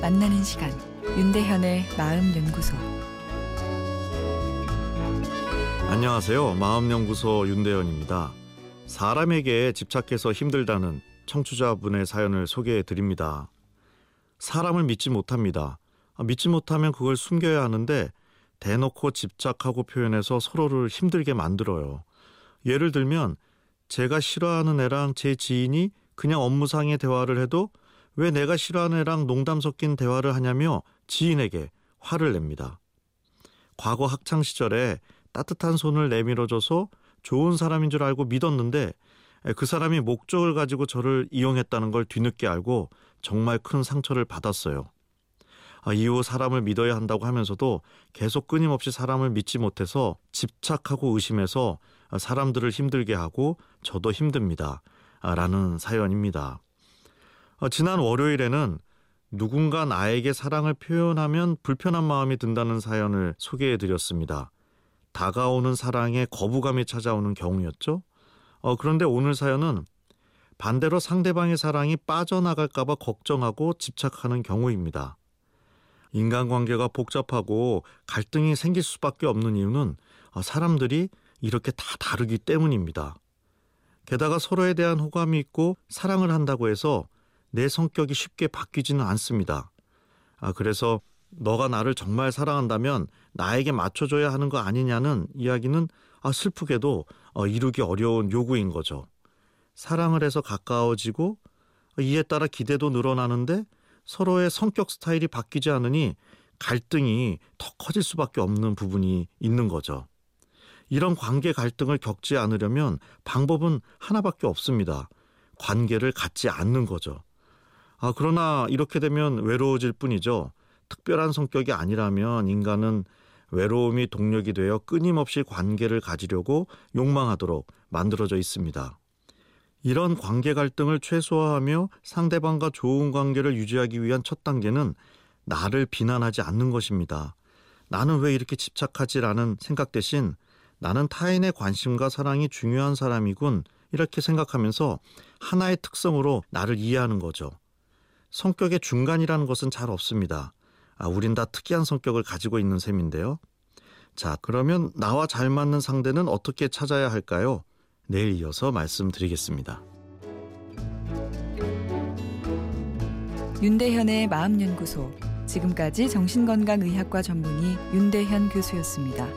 만나는 시간 윤대현의 마음 연구소 안녕하세요. 마음 연구소 윤대현입니다. 사람에게 집착해서 힘들다는 청취자분의 사연을 소개해 드립니다. 사람을 믿지 못합니다. 아, 믿지 못하면 그걸 숨겨야 하는데 대놓고 집착하고 표현해서 서로를 힘들게 만들어요. 예를 들면 제가 싫어하는 애랑 제 지인이 그냥 업무상의 대화를 해도 왜 내가 싫어하는 애랑 농담 섞인 대화를 하냐며 지인에게 화를 냅니다. 과거 학창 시절에 따뜻한 손을 내밀어줘서 좋은 사람인 줄 알고 믿었는데 그 사람이 목적을 가지고 저를 이용했다는 걸 뒤늦게 알고 정말 큰 상처를 받았어요. 아, 이후 사람을 믿어야 한다고 하면서도 계속 끊임없이 사람을 믿지 못해서 집착하고 의심해서 사람들을 힘들게 하고 저도 힘듭니다. 아, 라는 사연입니다. 어, 지난 월요일에는 누군가 나에게 사랑을 표현하면 불편한 마음이 든다는 사연을 소개해 드렸습니다. 다가오는 사랑에 거부감이 찾아오는 경우였죠. 어, 그런데 오늘 사연은 반대로 상대방의 사랑이 빠져나갈까봐 걱정하고 집착하는 경우입니다. 인간관계가 복잡하고 갈등이 생길 수밖에 없는 이유는 어, 사람들이 이렇게 다 다르기 때문입니다. 게다가 서로에 대한 호감이 있고 사랑을 한다고 해서 내 성격이 쉽게 바뀌지는 않습니다. 아, 그래서 너가 나를 정말 사랑한다면 나에게 맞춰줘야 하는 거 아니냐는 이야기는 아, 슬프게도 어, 이루기 어려운 요구인 거죠. 사랑을 해서 가까워지고 이에 따라 기대도 늘어나는데 서로의 성격 스타일이 바뀌지 않으니 갈등이 더 커질 수밖에 없는 부분이 있는 거죠. 이런 관계 갈등을 겪지 않으려면 방법은 하나밖에 없습니다. 관계를 갖지 않는 거죠. 아, 그러나 이렇게 되면 외로워질 뿐이죠. 특별한 성격이 아니라면 인간은 외로움이 동력이 되어 끊임없이 관계를 가지려고 욕망하도록 만들어져 있습니다. 이런 관계 갈등을 최소화하며 상대방과 좋은 관계를 유지하기 위한 첫 단계는 나를 비난하지 않는 것입니다. 나는 왜 이렇게 집착하지라는 생각 대신 나는 타인의 관심과 사랑이 중요한 사람이군 이렇게 생각하면서 하나의 특성으로 나를 이해하는 거죠. 성격의 중간이라는 것은 잘 없습니다. 아, 우린 다 특이한 성격을 가지고 있는 셈인데요. 자, 그러면 나와 잘 맞는 상대는 어떻게 찾아야 할까요? 내일 이어서 말씀드리겠습니다. 윤대현의 마음연구소 지금까지 정신건강의학과 전문의 윤대현 교수였습니다.